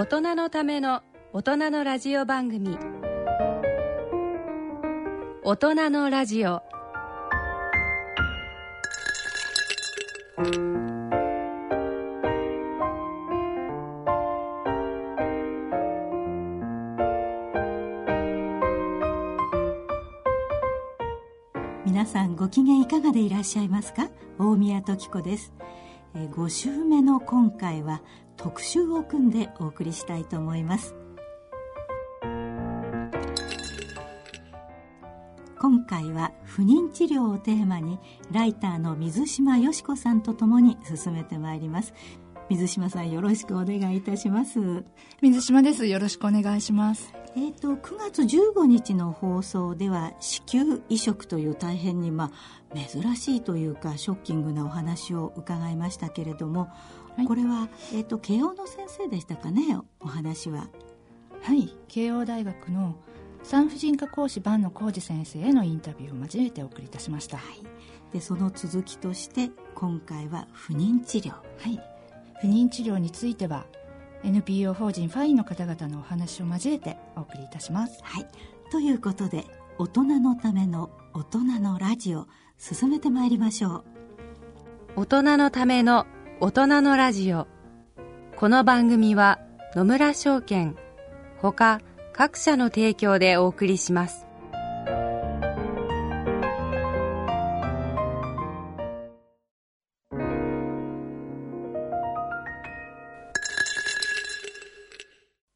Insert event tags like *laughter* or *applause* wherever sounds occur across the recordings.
大人のための大人のラジオ番組。大人のラジオ。皆さんご機嫌いかがでいらっしゃいますか？大宮時子です。えー5週目の今回は特集を組んでお送りしたいと思います今回は不妊治療をテーマにライターの水島よし子さんとともに進めてまいります水島さんよろしくお願いいたします水島です。よろしくお願いします。えー、と9月15日の放送では子宮移植という大変に、まあ、珍しいというかショッキングなお話を伺いましたけれども、はいこれは、えー、と慶応の先生でしたかねお話は。はい。慶応大学の産婦人科講師坂野浩二先生へのインタビューを交えてお送りいたしました。はでその続きとして今回は不妊治療い。不妊治療については NPO 法人ファインの方々のお話を交えてお送りいたします。はい、ということで大人のための大人のラジオ進めてまいりましょう。大人のための大人のラジオこの番組は野村証券ほか各社の提供でお送りします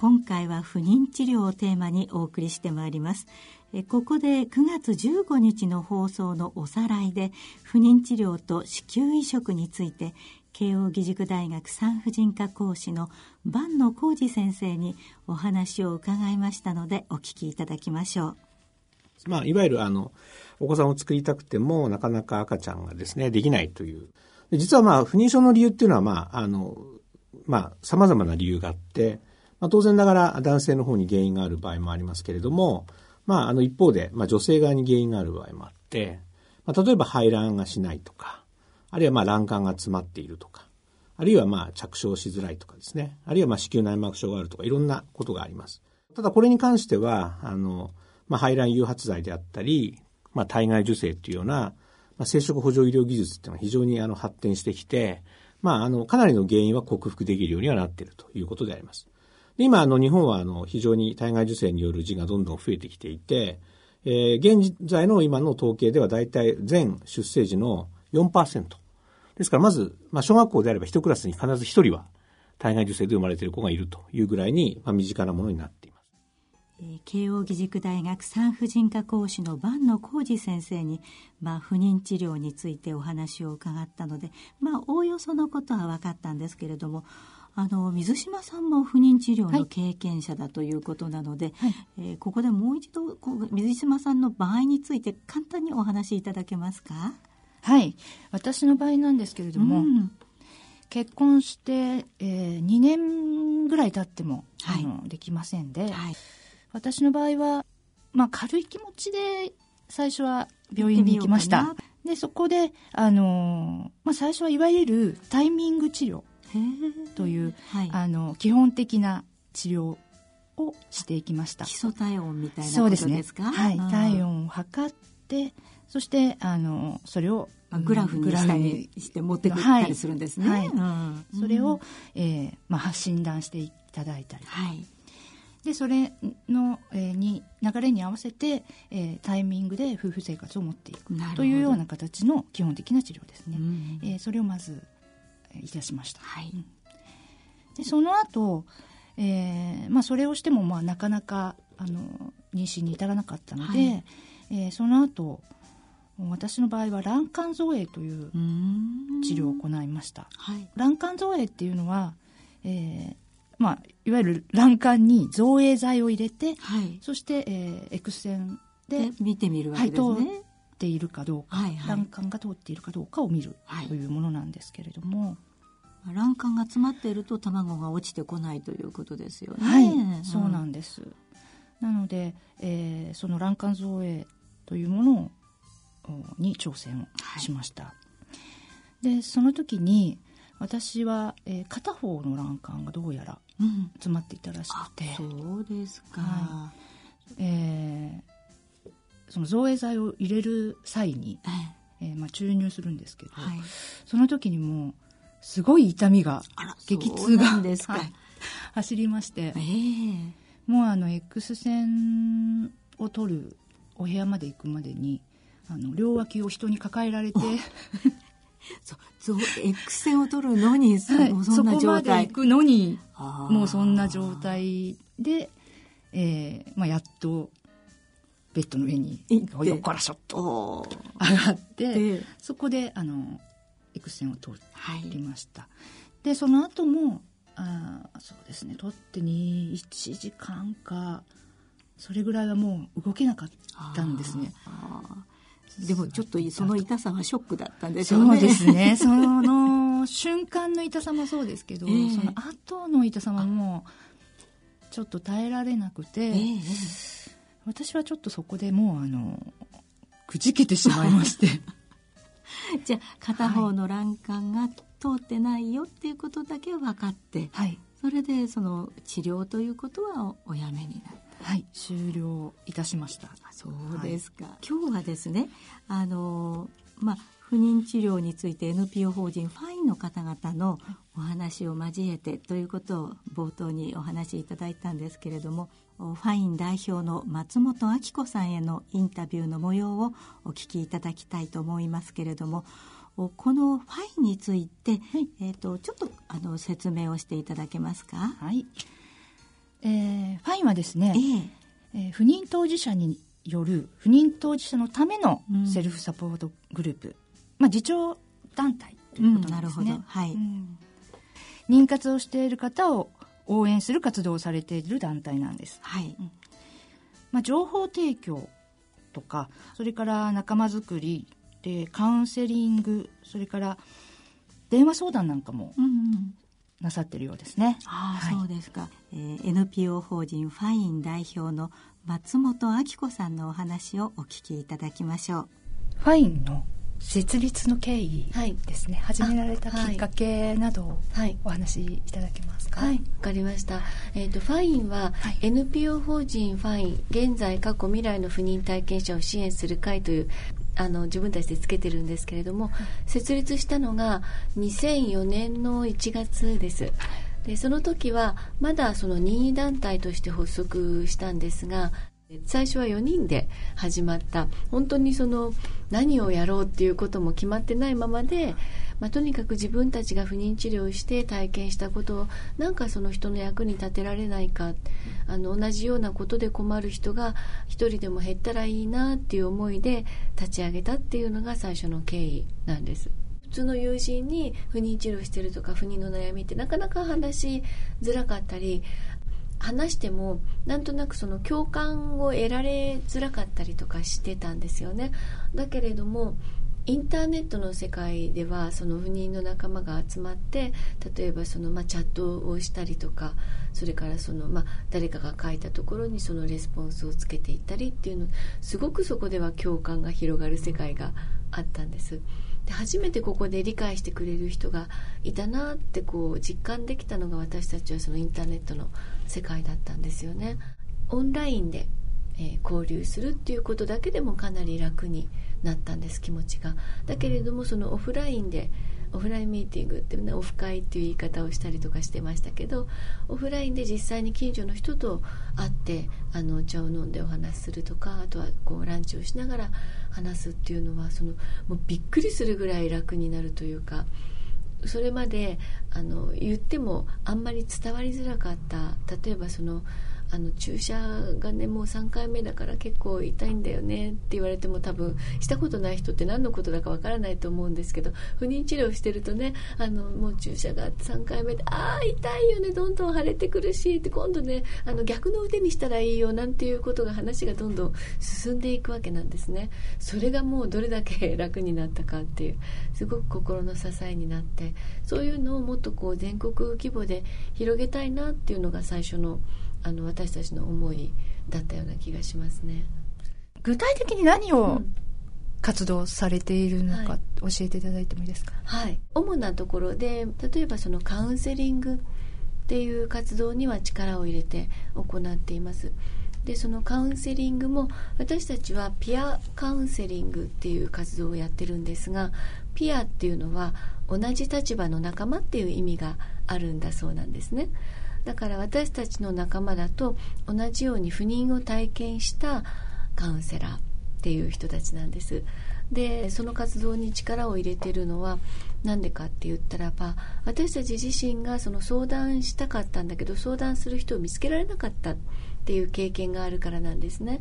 今回は不妊治療をテーマにお送りしてまいりますえここで9月15日の放送のおさらいで不妊治療と子宮移植について慶應義塾大学産婦人科講師の坂野浩二先生にお話を伺いましたのでお聞きいただきましょうまあ、いわゆるあの、お子さんを作りたくても、なかなか赤ちゃんがですね、できないという。実はまあ、不妊症の理由っていうのは、まあ、あの、まあ、様々な理由があって、まあ、当然ながら男性の方に原因がある場合もありますけれども、まあ、あの一方で、まあ、女性側に原因がある場合もあって、まあ、例えば排卵がしないとか、あるいはまあ卵管が詰まっているとか、あるいはまあ着床しづらいとかですね、あるいはまあ子宮内膜症があるとか、いろんなことがあります。ただこれに関しては、あの、まあ、排卵誘発剤であったり、まあ、体外受精っていうような、まあ、生殖補助医療技術っていうのが非常にあの発展してきて、まあ、あの、かなりの原因は克服できるようにはなっているということであります。今、あの、日本はあの、非常に体外受精による児がどんどん増えてきていて、えー現在の今の統計では大体全出生時の4%。ですからまず、まあ、小学校であれば一クラスに必ず一人は体外受精で生まれている子がいるというぐらいに、まあ、身近なものになっています。えー慶應義塾大学産婦人科講師の坂野浩二先生に、まあ、不妊治療についてお話を伺ったので、まあ、おおよそのことは分かったんですけれどもあの水島さんも不妊治療の経験者だということなので、はい。えーここでもう一度こう水島さんの場合について簡単にお話しいただけますか？はい。私の場合なんですけれども、うん。結婚して、えー2年ぐらい経っても、はい。あのできませんで、はい。私の場合は、まあ、軽い気持ちで最初は病院に行きました。でそこで、あのーまあ、最初はいわゆるタイミング治療という、はい、あの基本的な治療をしていきました。基礎体温みたいなそうこですねとですかはい。うん。体温を測ってそしてあのそれをあグラフにしたりして持ってくったりするんですね。はい。うん。それを、えーまあ、診断していただいたりはい。でそれの、えーに流れに合わせて、えータイミングで夫婦生活を持っていく。というような形の基本的な治療ですね、うん。えーそれをまず、えーいたしました、はい。でその後、えーまあそれをしてもまあなかなかあの妊娠に至らなかったので、はいえーその後私の場合は卵管造影といううん治療を行いました、はい。卵管造影っていうのは、えーまあ、いわゆる卵管に造影剤を入れてはい。そして、えー、X 線でで、見てみるわけですはいね。っているかどうか、はいはい卵管が通っているかどうかを見るはいというものなんですけれども、卵管が詰まっていると卵が落ちてこないということですよね。はい、そうなんんです。なので、えーその卵管造影というものをおに挑戦をしました。でその時に私は、えー片方の卵管がどうやらうん。詰まっていたらしあくて、そうですか。はえーその造影剤を入れる際に、えええーまあ、注入するんですけど、はい。その時にもうすごい痛みが激痛が。はい。走りまして。ええ。もうあの X 線を取るお部屋まで行くまでにあの両脇を人に抱えられて、そう、X 線を取るのに、そ *laughs* はい。そんなそこま状態。で行くのにもうそんな状。態で、えーまあ、やっとベッドの上によっこらしょっと上がってで、そこであの X 線を取はい。りました。でその後もあーそうですね取ってに1時間かそれぐらいはもう動けなかったんですね。でもちょっとその痛さはショックだったんでしょうね。そうですね。*laughs* その瞬間の痛さもそうですけど、ええ。その後の痛さももうちょっと耐えられなくて、ええ。私はちょっとそこでもうあのくじけてしまいまして *laughs* じゃあ片方の卵管が通ってないよっていうことだけ分かって、はい、それでその治療ということはおおやめになった。はい、終了いたしました。そうですか、今日はですねあのまあ不妊治療について NPO 法人ファインの方々のお話を交えてということを冒頭にお話しいただいたんですけれどもファイン代表の松本明子さんへのインタビューの模様をお聞きいただきたいと思いますけれどもおこのファインについて、えー、とちょっとあの説明をしていただけますか？はい、えーファインはですね、ええ。えー不妊当事者による不妊当事者のためのうん。セルフサポートグループ、まあ、自助団体ということなんですね、うんなるほど。はい。うん。妊活をしている方を応援する活動をされている団体なんです、はい、まあ、情報提供とかそれから仲間づくりでカウンセリングそれから電話相談なんかもうんうんなさっているようですね。ああ、はい。そうですか、えー NPO 法人ファイン代表の松本明子さんのお話をお聞きいただきましょう。ファインの設立の経緯はい。ですね、始められたきっかけなどをはい。お話しいただけますか？はい、わかりました。えっ、と、ファインは、はい。NPO 法人ファイン、現在、過去、未来の不妊体験者を支援する会という、あの、自分たちでつけてるんですけれども、設立したのが2004年の1月です。で、その時は、まだその任意団体として発足したんですが、最初は4人で始まった本当にその何をやろうっていうことも決まってないままで、まあ、とにかく自分たちが不妊治療して体験したことをなんかその人の役に立てられないかあの同じようなことで困る人が一人でも減ったらいいなっていう思いで立ち上げたっていうのが最初の経緯なんです。普通の友人に不妊治療してるとか不妊の悩みってなかなか話しづらかったり話してもなんとなくその共感を得られづらかったりとかしてたんですよね。だけれどもインターネットの世界ではその不妊の仲間が集まって例えばその、まあ、チャットをしたりとかそれからその、まあ、誰かが書いたところにそのレスポンスをつけていったりっていうのすごくそこでは共感が広がる世界があったんです。で初めてここで理解してくれる人がいたなってこう実感できたのが私たちはそのインターネットの世界だったんですよね。オンラインで、えー、交流するっていうことだけでもかなり楽になったんです気持ちが。だけれどもそのオフラインでオフラインミーティングっていうのはオフ会っていう言い方をしたりとかしてましたけどオフラインで実際に近所の人と会ってあのお茶を飲んでお話しするとかあとはこうランチをしながら話すっていうのはそのもうびっくりするぐらい楽になるというかそれまであの言ってもあんまり伝わりづらかった。例えばそのあの注射がねもう3回目だから結構痛いんだよねって言われても多分したことない人って何のことだかわからないと思うんですけど不妊治療してるとねあのもう注射が3回目でああ痛いよねどんどん腫れてくるしって今度ねあの逆の腕にしたらいいよなんていうことが話がどんどん進んでいくわけなんですね。それがもうどれだけ楽になったかっていうすごく心の支えになってそういうのをもっとこう全国規模で広げたいなっていうのが最初のあの私たちの思いだったような気がしますね。具体的に何を活動されているのか、教えていただいてもいいですか、はい、主なところで例えばそのカウンセリングっていう活動には力を入れて行っています。でそのカウンセリングも私たちはピアカウンセリングっていう活動をやってるんですがピアっていうのは同じ立場の仲間っていう意味があるんだそうなんですね。だから私たちの仲間だと同じように不妊を体験したカウンセラーっていう人たちなんです。でその活動に力を入れてるのは何でかって言ったらば私たち自身がその相談したかったんだけど相談する人を見つけられなかったっていう経験があるからなんですね。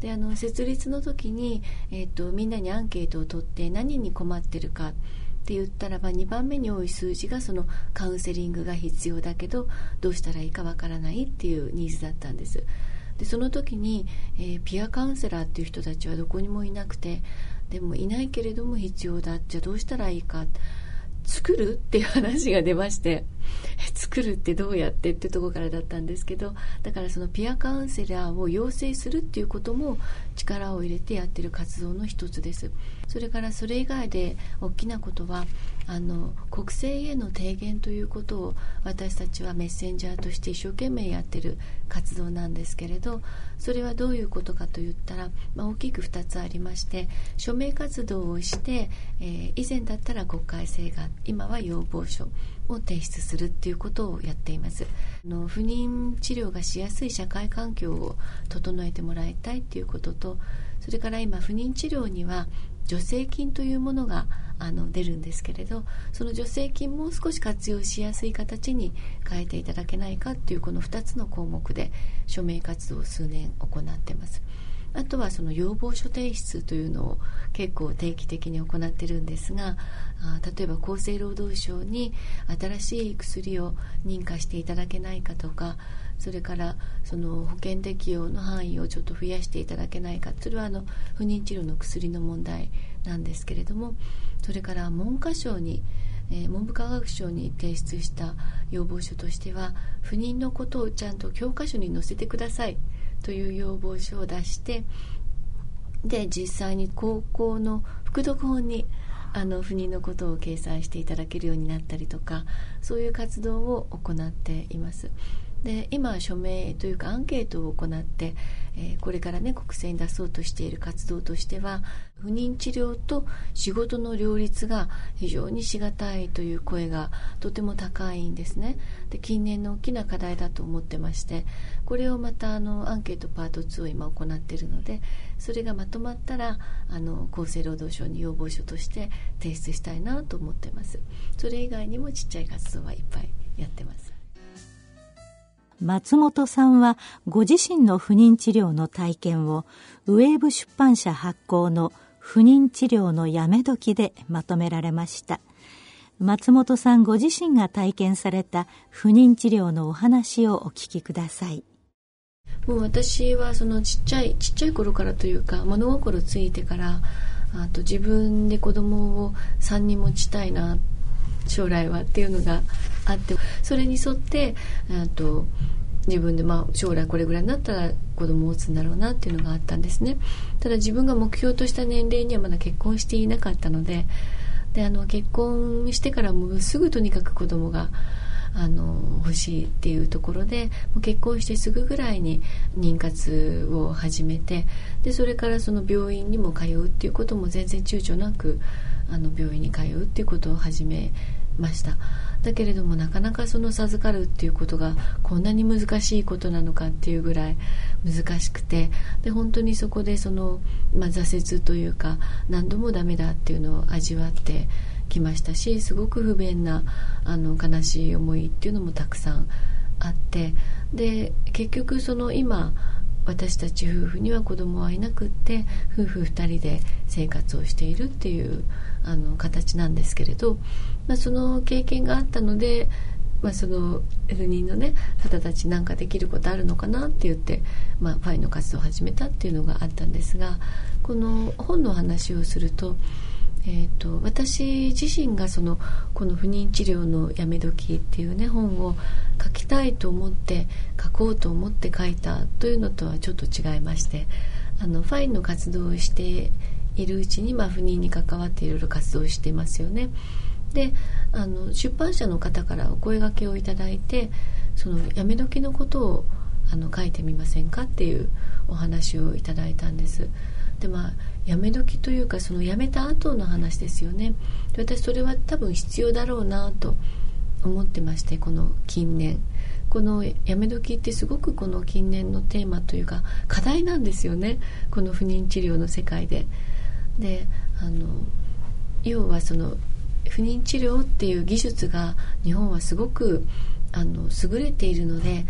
であの設立の時に、えーと、みんなにアンケートを取って何に困ってるかって言ったらば2番目に多い数字がそのカウンセリングが必要だけどどうしたらいいかわからないっていうニーズだったんです。でその時に、えー、ピアカウンセラーっていう人たちはどこにもいなくてでもいないけれども必要だ。じゃあどうしたらいいか。作るっていう話が出まして。*laughs* 作るってどうやってってところからだったんですけどだからそのピアカウンセラーを養成するっていうことも力を入れてやってる活動の一つです。それからそれ以外で大きなことはあの国政への提言ということを私たちはメッセンジャーとして一生懸命やってる活動なんですけれどそれはどういうことかといったら、まあ、大きく2つありまして署名活動をして、えー、以前だったら国会請願今は要望書。を提出するっていうことをやっています。あの不妊治療がしやすい社会環境を整えてもらいたいっていうこととそれから今不妊治療には助成金というものがあの出るんですけれどその助成金もう少し活用しやすい形に変えていただけないかっていうこの2つの項目で署名活動を数年行ってます。あとはその要望書提出というのを結構定期的に行ってるんですがあ例えば厚生労働省に新しい薬を認可していただけないかとかそれからその保険適用の範囲をちょっと増やしていただけないかそれはあの不妊治療の薬の問題なんですけれどもそれから文科省に、え、文部科学省に提出した要望書としては不妊のことをちゃんと教科書に載せてください。という要望書を出してで実際に高校の副読本にあの不妊のことを掲載していただけるようになったりとかそういう活動を行っています。で今署名というかアンケートを行って、えー、これからね国政に出そうとしている活動としては不妊治療と仕事の両立が非常にしがたいという声がとても高いんですね。で近年の大きな課題だと思ってましてこれをまたあのアンケートパート2を今行っているのでそれがまとまったらあの厚生労働省に要望書として提出したいなと思ってます。それ以外にもちっちゃい活動はいっぱいやってます。松本さんはご自身の不妊治療の体験をウェーブ出版社発行の不妊治療のやめ時でまとめられました。松本さんご自身が体験された不妊治療のお話をお聞きください。もう私はそのちっちゃいちっちゃい頃からというか物心ついてからあと自分で子供を3人持ちたいな将来はっていうのがあってそれに沿ってと自分でまあ将来これぐらいになったら子供を持つんだろうなっていうのがあったんですね。ただ自分が目標とした年齢にはまだ結婚していなかったのでであの結婚してからもうすぐとにかく子供があの欲しいっていうところでもう結婚してすぐぐらいに妊活を始めてでそれからその病院にも通うっていうことも全然躊躇なくあの病院に通うっていうことを始めました。だけれどもなかなかその授かるっていうことがこんなに難しいことなのかっていうぐらい難しくてで本当にそこでその、まあ、挫折というか何度もダメだっていうのを味わってきましたしすごく不便なあの悲しい思いっていうのもたくさんあってで結局その今私たち夫婦には子供はいなくって夫婦2人で生活をしているっていうあの形なんですけれど、まあ、その経験があったので、まあ、その不妊のね方たちなんかできることあるのかなって言って、まあ、ファイの活動を始めたっていうのがあったんですがこの本の話をすると。えーと、私自身がそのこの不妊治療のやめ時っていうね本を書きたいと思って書こうと思って書いたというのとはちょっと違いましてあのファインの活動をしているうちに、まあ、不妊に関わっていろいろ活動してますよね。であの出版社の方からお声がけをいただいてそのやめ時のことをあの書いてみませんかっていうお話をいただいたんです。でまあやめ時というかその辞めた後の話ですよね。で私それは多分必要だろうなと思ってましてこの近年。このやめ時ってすごくこの近年のテーマというか課題なんですよね。この不妊治療の世界で。であの要はその不妊治療っていう技術が日本はすごくあの優れているので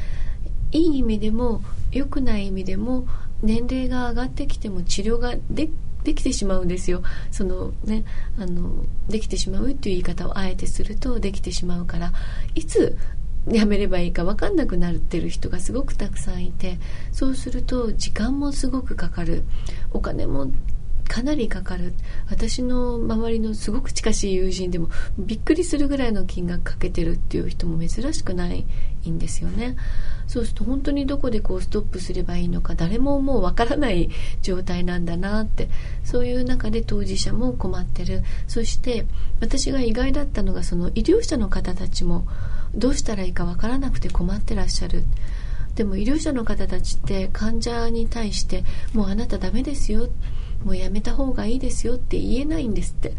いい意味でも良くない意味でも年齢が上がってきても治療がでできてしまうんですよ。そのねあのできてしまうっていう言い方をあえてするとできてしまうからいつやめればいいか分かんなくなってる人がすごくたくさんいてそうすると時間もすごくかかる。お金もかなりかかる。私の周りのすごく近しい友人でもびっくりするぐらいの金額かけてるっていう人も珍しくないんですよね。そうすると本当にどこでこうストップすればいいのか誰ももうわからない状態なんだなって。そういう中で当事者も困ってる。そして私が意外だったのがその医療者の方たちもどうしたらいいかわからなくて困ってらっしゃる。でも医療者の方たちって患者に対してもうあなたダメですよ。もうやめた方がいいですよって言えないんですって。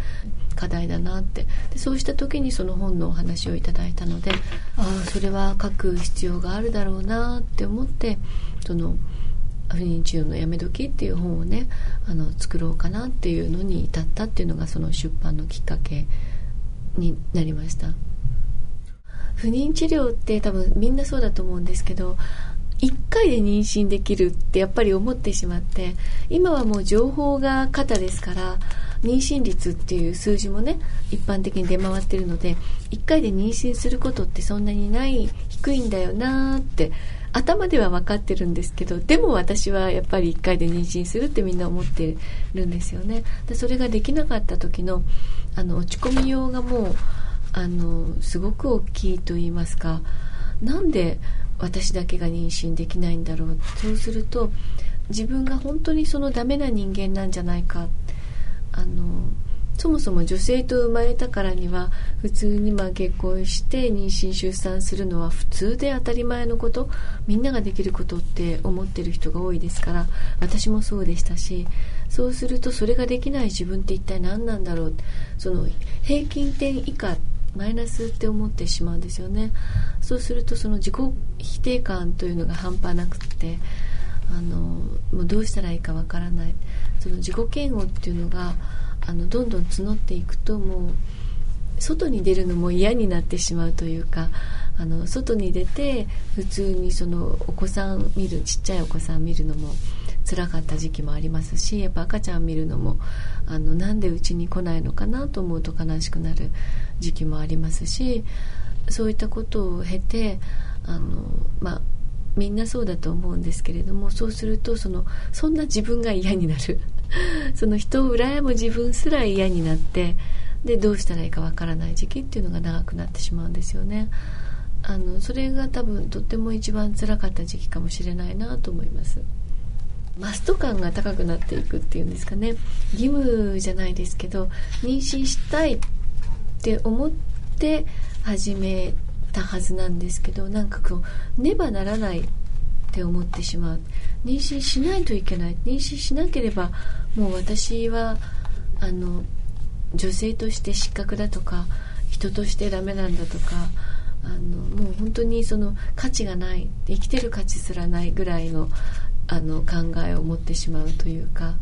課題だなって。でそうした時にその本のお話をいただいたのでああそれは書く必要があるだろうなって思ってその不妊治療のやめ時っていう本をねあの作ろうかなっていうのに至ったっていうのがその出版のきっかけになりました。不妊治療って多分みんなそうだと思うんですけど1回で妊娠できるってやっぱり思ってしまって今はもう情報が肩ですから妊娠率っていう数字もね一般的に出回ってるので1回で妊娠することってそんなにない低いんだよなーって頭では分かってるんですけどでも私はやっぱり1回で妊娠するってみんな思ってるんですよね。でそれができなかった時のあの落ち込みようがもうあのすごく大きいと言いますかなんで私だけが妊娠できないんだろう。そうすると自分が本当にそのダメな人間なんじゃないか。あのそもそも女性と生まれたからには普通にまあ結婚して妊娠出産するのは普通で当たり前のことみんなができることって思ってる人が多いですから私もそうでしたしそうするとそれができない自分って一体何なんだろう。その平均点以下マイナスって思ってしまうんですよね。そうするとその自己否定感というのが半端なくってあのもうどうしたらいいかわからない。その自己嫌悪っていうのがあのどんどん募っていくともう外に出るのも嫌になってしまうというかあの外に出て普通にそのお子さん見るちっちゃいお子さん見るのも辛かった時期もありますしやっぱ赤ちゃん見るのもあのなんでうちに来ないのかなと思うと悲しくなる時期もありますしそういったことを経てあの、まあ、みんなそうだと思うんですけれどもそうするとそのそんな自分が嫌になる。*laughs* その人を羨む自分すら嫌になってでどうしたらいいかわからない時期っていうのが長くなってしまうんですよね。あのそれが多分とっても一番辛かった時期かもしれないなと思います。マスト感が高くなっていくっていうんですかね。義務じゃないですけど妊娠したいって思って始めたはずなんですけどなんかこうねばならないって思ってしまう。妊娠しないといけない妊娠しなければもう私はあの女性として失格だとか人としてダメなんだとかあのもう本当にその価値がない生きてる価値すらないぐらいのあの考えを持ってしまうというか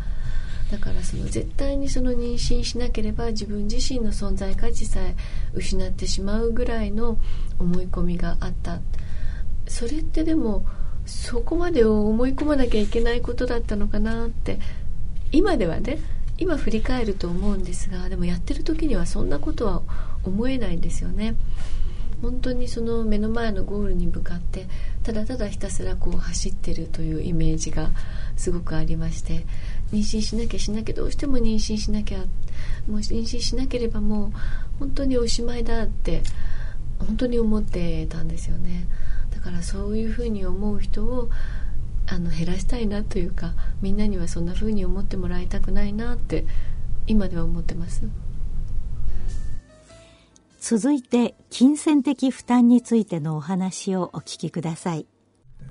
だからその絶対にその妊娠しなければ自分自身の存在価値さえ失ってしまうぐらいの思い込みがあった。それってでもそこまでを思い込まなきゃいけないことだったのかなって。今ではね今振り返ると思うんですがでもやってる時にはそんなことは思えないんですよね。本当にその目の前のゴールに向かってただただひたすらこう走ってるというイメージがすごくありまして妊娠しなきゃしなきゃどうしても妊娠しなきゃもう妊娠しなければもう本当におしまいだって本当に思ってたんですよね。だからそういうふうに思う人をあの減らしたいなというかみんなにはそんなふうに思ってもらいたくないなって今では思ってます。続いて金銭的負担についてのお話をお聞きください。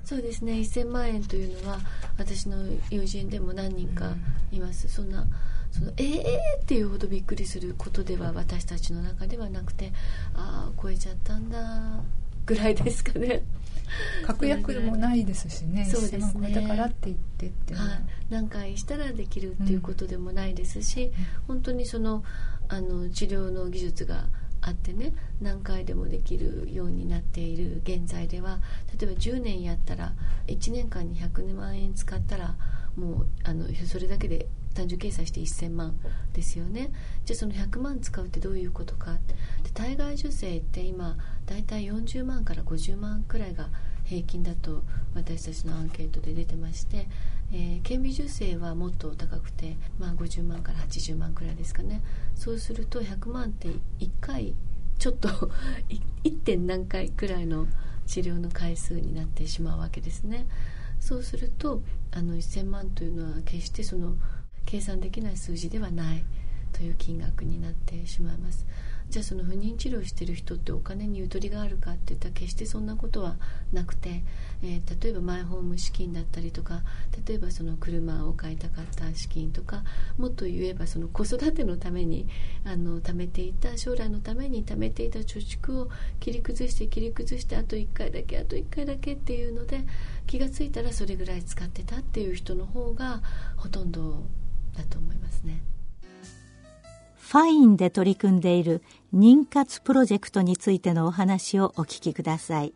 そうですね。1000万円というのは私の友人でも何人かいます。そんなそのええー、っていうほどびっくりすることでは私たちの中ではなくてああ超えちゃったんだぐらいですかね。*laughs* 確約もないですしね。そうですね。だからって言ってってはい、何回したらできるっていうことでもないですし、うん、本当にそのあの治療の技術があってね何回でもできるようになっている現在では例えば10年やったら1年間に100万円使ったらもうあのそれだけで単純計算して1000万ですよね。じゃあその100万使うってどういうことかで体外受精って今だいたい40万から50万くらいが平均だと私たちのアンケートで出てまして、えー、顕微授精はもっと高くて、まあ、50万から80万くらいですかねそうすると100万って1回ちょっと *laughs* 1. 点何回くらいの治療の回数になってしまうわけですねそうするとあの1000万というのは決してその計算できない数字ではないという金額になってしまいますじゃあその不妊治療してる人ってお金にゆとりがあるかって言ったら決してそんなことはなくて、えー、例えばマイホーム資金だったりとか例えばその車を買いたかった資金とかもっと言えばその子育てのためにあの貯めていた将来のために貯めていた貯蓄を切り崩して切り崩してあと1回だけあと1回だけっていうので気が付いたらそれぐらい使ってたっていう人の方がほとんどだと思いますね。ファインで取り組んでいる妊活プロジェクトについてのお話をお聞きください。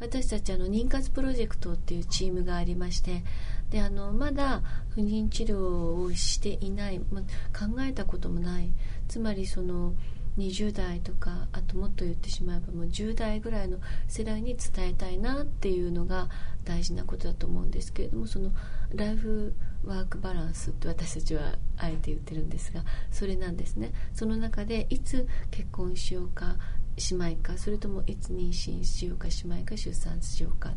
私たちあの妊活プロジェクトっていうチームがありましてであのまだ不妊治療をしていない、ま、考えたこともない。つまりその20代とかあともっと言ってしまえばもう10代ぐらいの世代に伝えたいなっていうのが大事なことだと思うんですけれどもそのライフワークバランスって私たちはあえて言ってるんですがそれなんですね。その中でいつ結婚しようかしまいかそれともいつ妊娠しようかしまいか出産しようかっ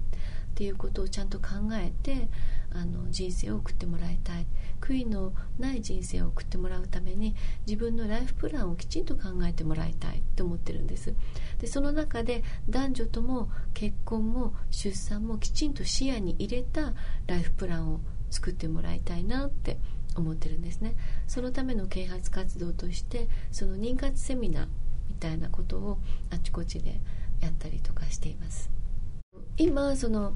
ていうことをちゃんと考えてあの人生を送ってもらいたい。悔いのない人生を送ってもらうために自分のライフプランをきちんと考えてもらいたい。と思ってるんです。でその中で男女とも結婚も出産もきちんと視野に入れたライフプランを作ってもらいたいなって思ってるんですね。そのための啓発活動としてその妊活セミナーみたいなことをあちこちでやったりとかしています。今その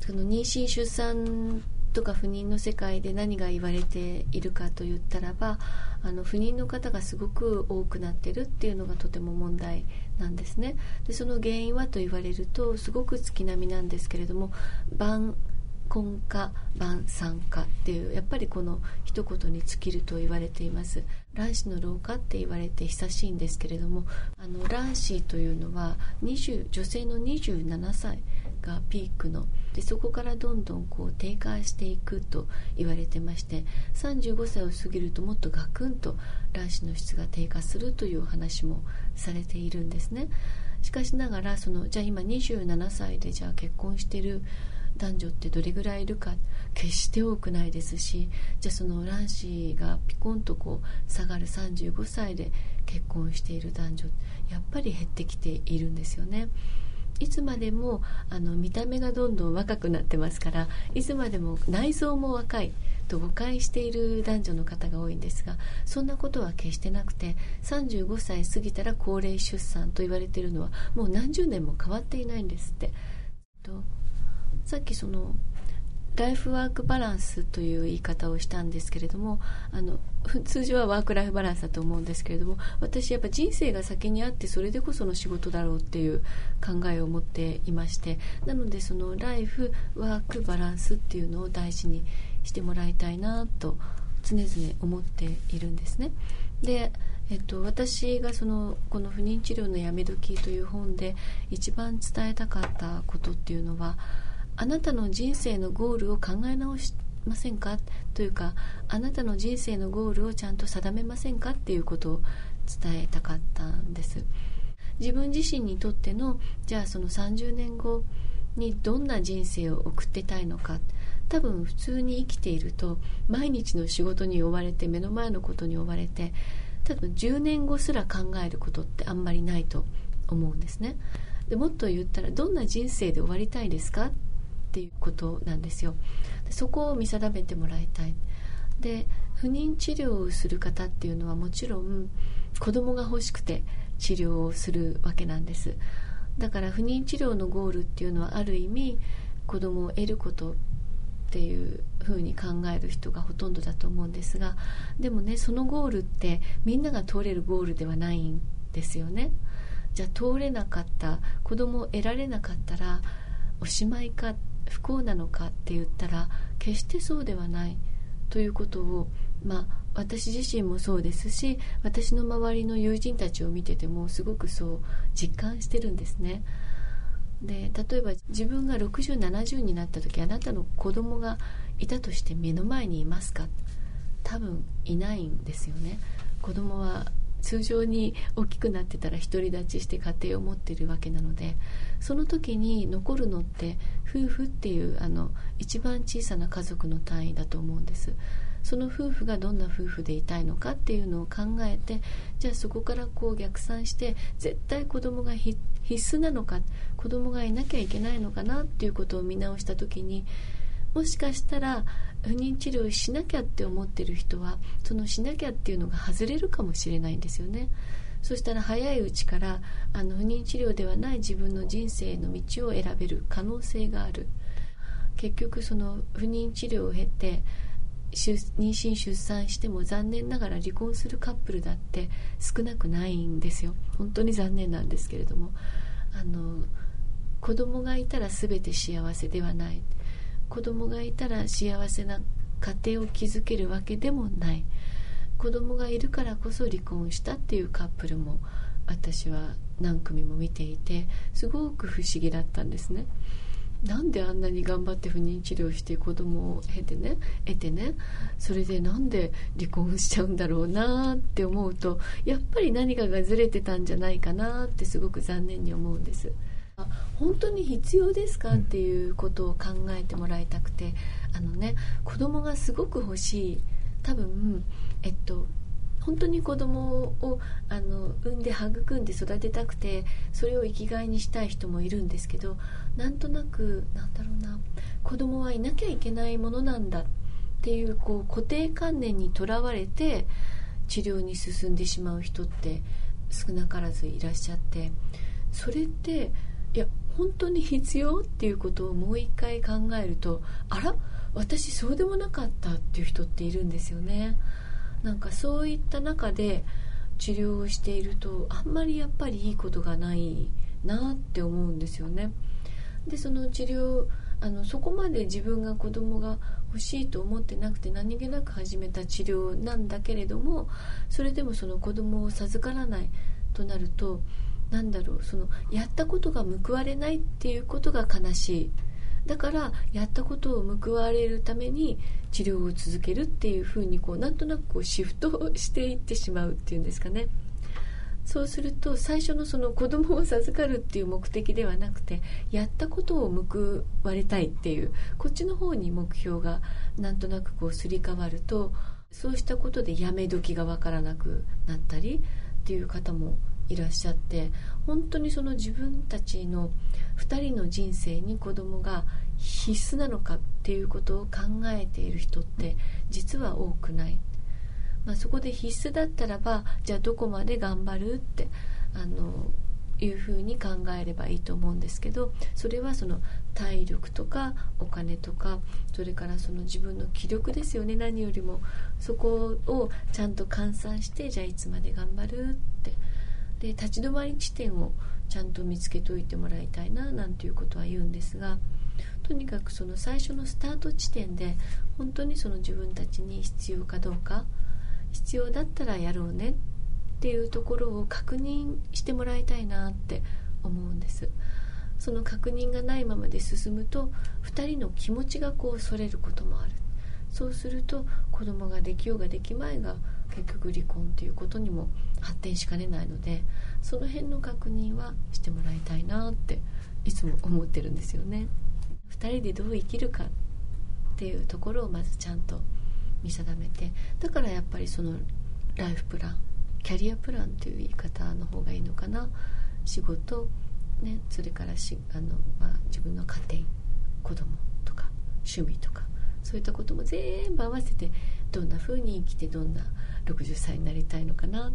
その妊娠出産とか不妊の世界で何が言われているかと言ったらばあの不妊の方がすごく多くなってるっていうのがとても問題なんですね。でその原因はと言われるとすごく月並みなんですけれども晩婚化晩産化っていうやっぱりこの一言に尽きると言われています。卵子の老化って言われて久しいんですけれどもあの卵子というのは20女性の27歳がピークのでそこからどんどんこう低下していくと言われてまして35歳を過ぎるともっとガクンと卵子の質が低下するという話もされているんですね。しかしながらそのじゃあ今27歳でじゃあ結婚してる男女ってどれぐらいいるか決して多くないですしじゃあその卵子がピコンとこう下がる35歳で結婚している男女やっぱり減ってきているんですよね。いつまでもあの見た目がどんどん若くなってますからいつまでも内臓も若いと誤解している男女の方が多いんですがそんなことは決してなくて35歳過ぎたら高齢出産と言われているのはもう何十年も変わっていないんですってさっきそのライフワークバランスという言い方をしたんですけれどもあの通常はワークライフバランスだと思うんですけれども私やっぱ人生が先にあってそれでこその仕事だろうっていう考えを持っていましてなのでそのライフワークバランスっていうのを大事にしてもらいたいなと常々思っているんですね。でえっと、私がそのこの不妊治療のやめ時という本で一番伝えたかったことっていうのはあなたの人生のゴールを考え直しませんか？というかあなたの人生のゴールをちゃんと定めませんか？っていうことを伝えたかったんです。自分自身にとってのじゃあその30年後にどんな人生を送ってたいのか？多分普通に生きていると毎日の仕事に追われて目の前のことに追われて多分10年後すら考えることってあんまりないと思うんですね。でもっと言ったらどんな人生で終わりたいですか？っていうことなんですよ。そこを見定めてもらいたい。で不妊治療をする方っていうのはもちろん子供が欲しくて治療をするわけなんです。だから不妊治療のゴールっていうのはある意味子供を得ることっていう風に考える人がほとんどだと思うんですがでもねそのゴールってみんなが通れるゴールではないんですよね。じゃあ通れなかった子供を得られなかったらおしまいか不幸なのかって言ったら決してそうではないということをまあ私自身もそうですし私の周りの友人たちを見ててもすごくそう実感してるんですね。で例えば自分が6070になった時あなたの子供がいたとして目の前にいますか？多分いないんですよね子供は通常に大きくなってたら独り立ちして家庭を持ってるわけなのでその時に残るのって夫婦っていうあの一番小さな家族の単位だと思うんです。その夫婦がどんな夫婦でいたいのかっていうのを考えてじゃあそこからこう逆算して絶対子供が必須なのか子供がいなきゃいけないのかなっていうことを見直した時にもしかしたら不妊治療しなきゃって思ってる人はそのしなきゃっていうのが外れるかもしれないんですよね。そしたら早いうちからあの不妊治療ではない自分の人生の道を選べる可能性がある。結局その不妊治療を経て妊娠出産しても残念ながら離婚するカップルだって少なくないんですよ。本当に残念なんですけれども。あの子供がいたら全て幸せではない。子供がいたら幸せな家庭を築けるわけでもない子供がいるからこそ離婚したっていうカップルも私は何組も見ていてすごく不思議だったんですねなんであんなに頑張って不妊治療して子供を経てね得てねそれでなんで離婚しちゃうんだろうなって思うとやっぱり何かがずれてたんじゃないかなってすごく残念に思うんです。本当に必要ですかっていうことを考えてもらいたくてあのね子供がすごく欲しい。多分えっと本当に子供をあの産んで育んで育てたくてそれを生きがいにしたい人もいるんですけどなんとなくなんだろうな子供はいなきゃいけないものなんだっていうこう固定観念にとらわれて治療に進んでしまう人って少なからずいらっしゃってそれっていや本当に必要っていうことをもう一回考えるとあら私そうでもなかったっていう人っているんですよね。なんかそういった中で治療をしているとあんまりやっぱりいいことがないなって思うんですよね。でその治療あのそこまで自分が子供が欲しいと思ってなくて何気なく始めた治療なんだけれどもそれでもその子供を授からないとなるとなんだろうそのやったことが報われないっていうことが悲しい。だからやったことを報われるために治療を続けるっていうふうにこうなんとなくこうシフトしていってしまうっていうんですかね。そうすると最初のその子供を授かるっていう目的ではなくてやったことを報われたいっていうこっちの方に目標がなんとなくこうすり替わるとそうしたことでやめ時がわからなくなったりっていう方もいらっしゃって本当にその自分たちの2人の人生に子供が必須なのかっていうことを考えている人って実は多くない、まあ、そこで必須だったらばじゃあどこまで頑張るってあのいうふうに考えればいいと思うんですけどそれはその体力とかお金とかそれからその自分の気力ですよね何よりも。そこをちゃんと換算してじゃあいつまで頑張るってで立ち止まり地点をちゃんと見つけておいてもらいたいななんていうことは言うんですがとにかくその最初のスタート地点で本当にその自分たちに必要かどうか必要だったらやろうねっていうところを確認してもらいたいなって思うんです。その確認がないままで進むと2人の気持ちがこうそれることもある。そうすると子供ができようができまいが結局離婚っていうことにも発展しかねないのでその辺の確認はしてもらいたいなっていつも思ってるんですよね。2人でどう生きるかっていうところをまずちゃんと見定めてだからやっぱりそのライフプランキャリアプランという言い方の方がいいのかな。仕事、ね、それからしあの、まあ、自分の家庭子供とか趣味とかそういったことも全部合わせてどんな風に生きてどんな60歳になりたいのかなっ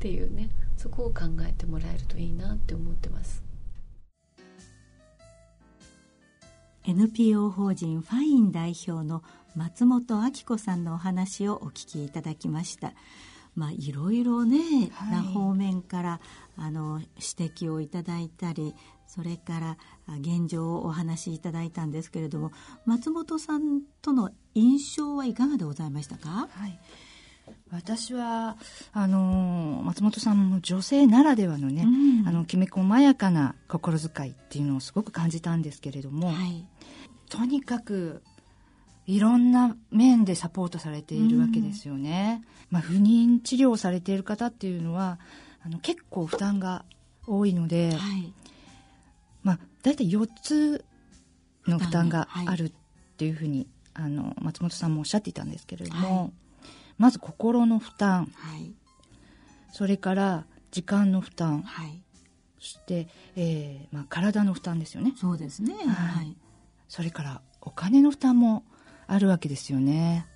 ていうねそこを考えてもらえるといいなって思ってます NPO 法人ファイン代表の松本明子さんのお話をお聞きいただきました。まあ、いろいろね、はい、な方面からあの指摘をいただいたりそれから現状をお話しいただいたんですけれども松本さんとの印象はいかがでございましたか、はい、私はあの松本さんも女性ならではのね、うん、あのきめ細やかな心遣いっていうのをすごく感じたんですけれども、はい、とにかくいろんな面でサポートされているわけですよね。うん、まあ、不妊治療をされている方っていうのはあの結構負担が多いので、はい、まあ、大体4つの負担があるっていうふうに、はい、あの松本さんもおっしゃっていたんですけれども、まず心の負担、はい、それから時間の負担、はい、そして、えーまあ、体の負担ですよね。そうですね、はい、それからお金の負担もあるわけですよね。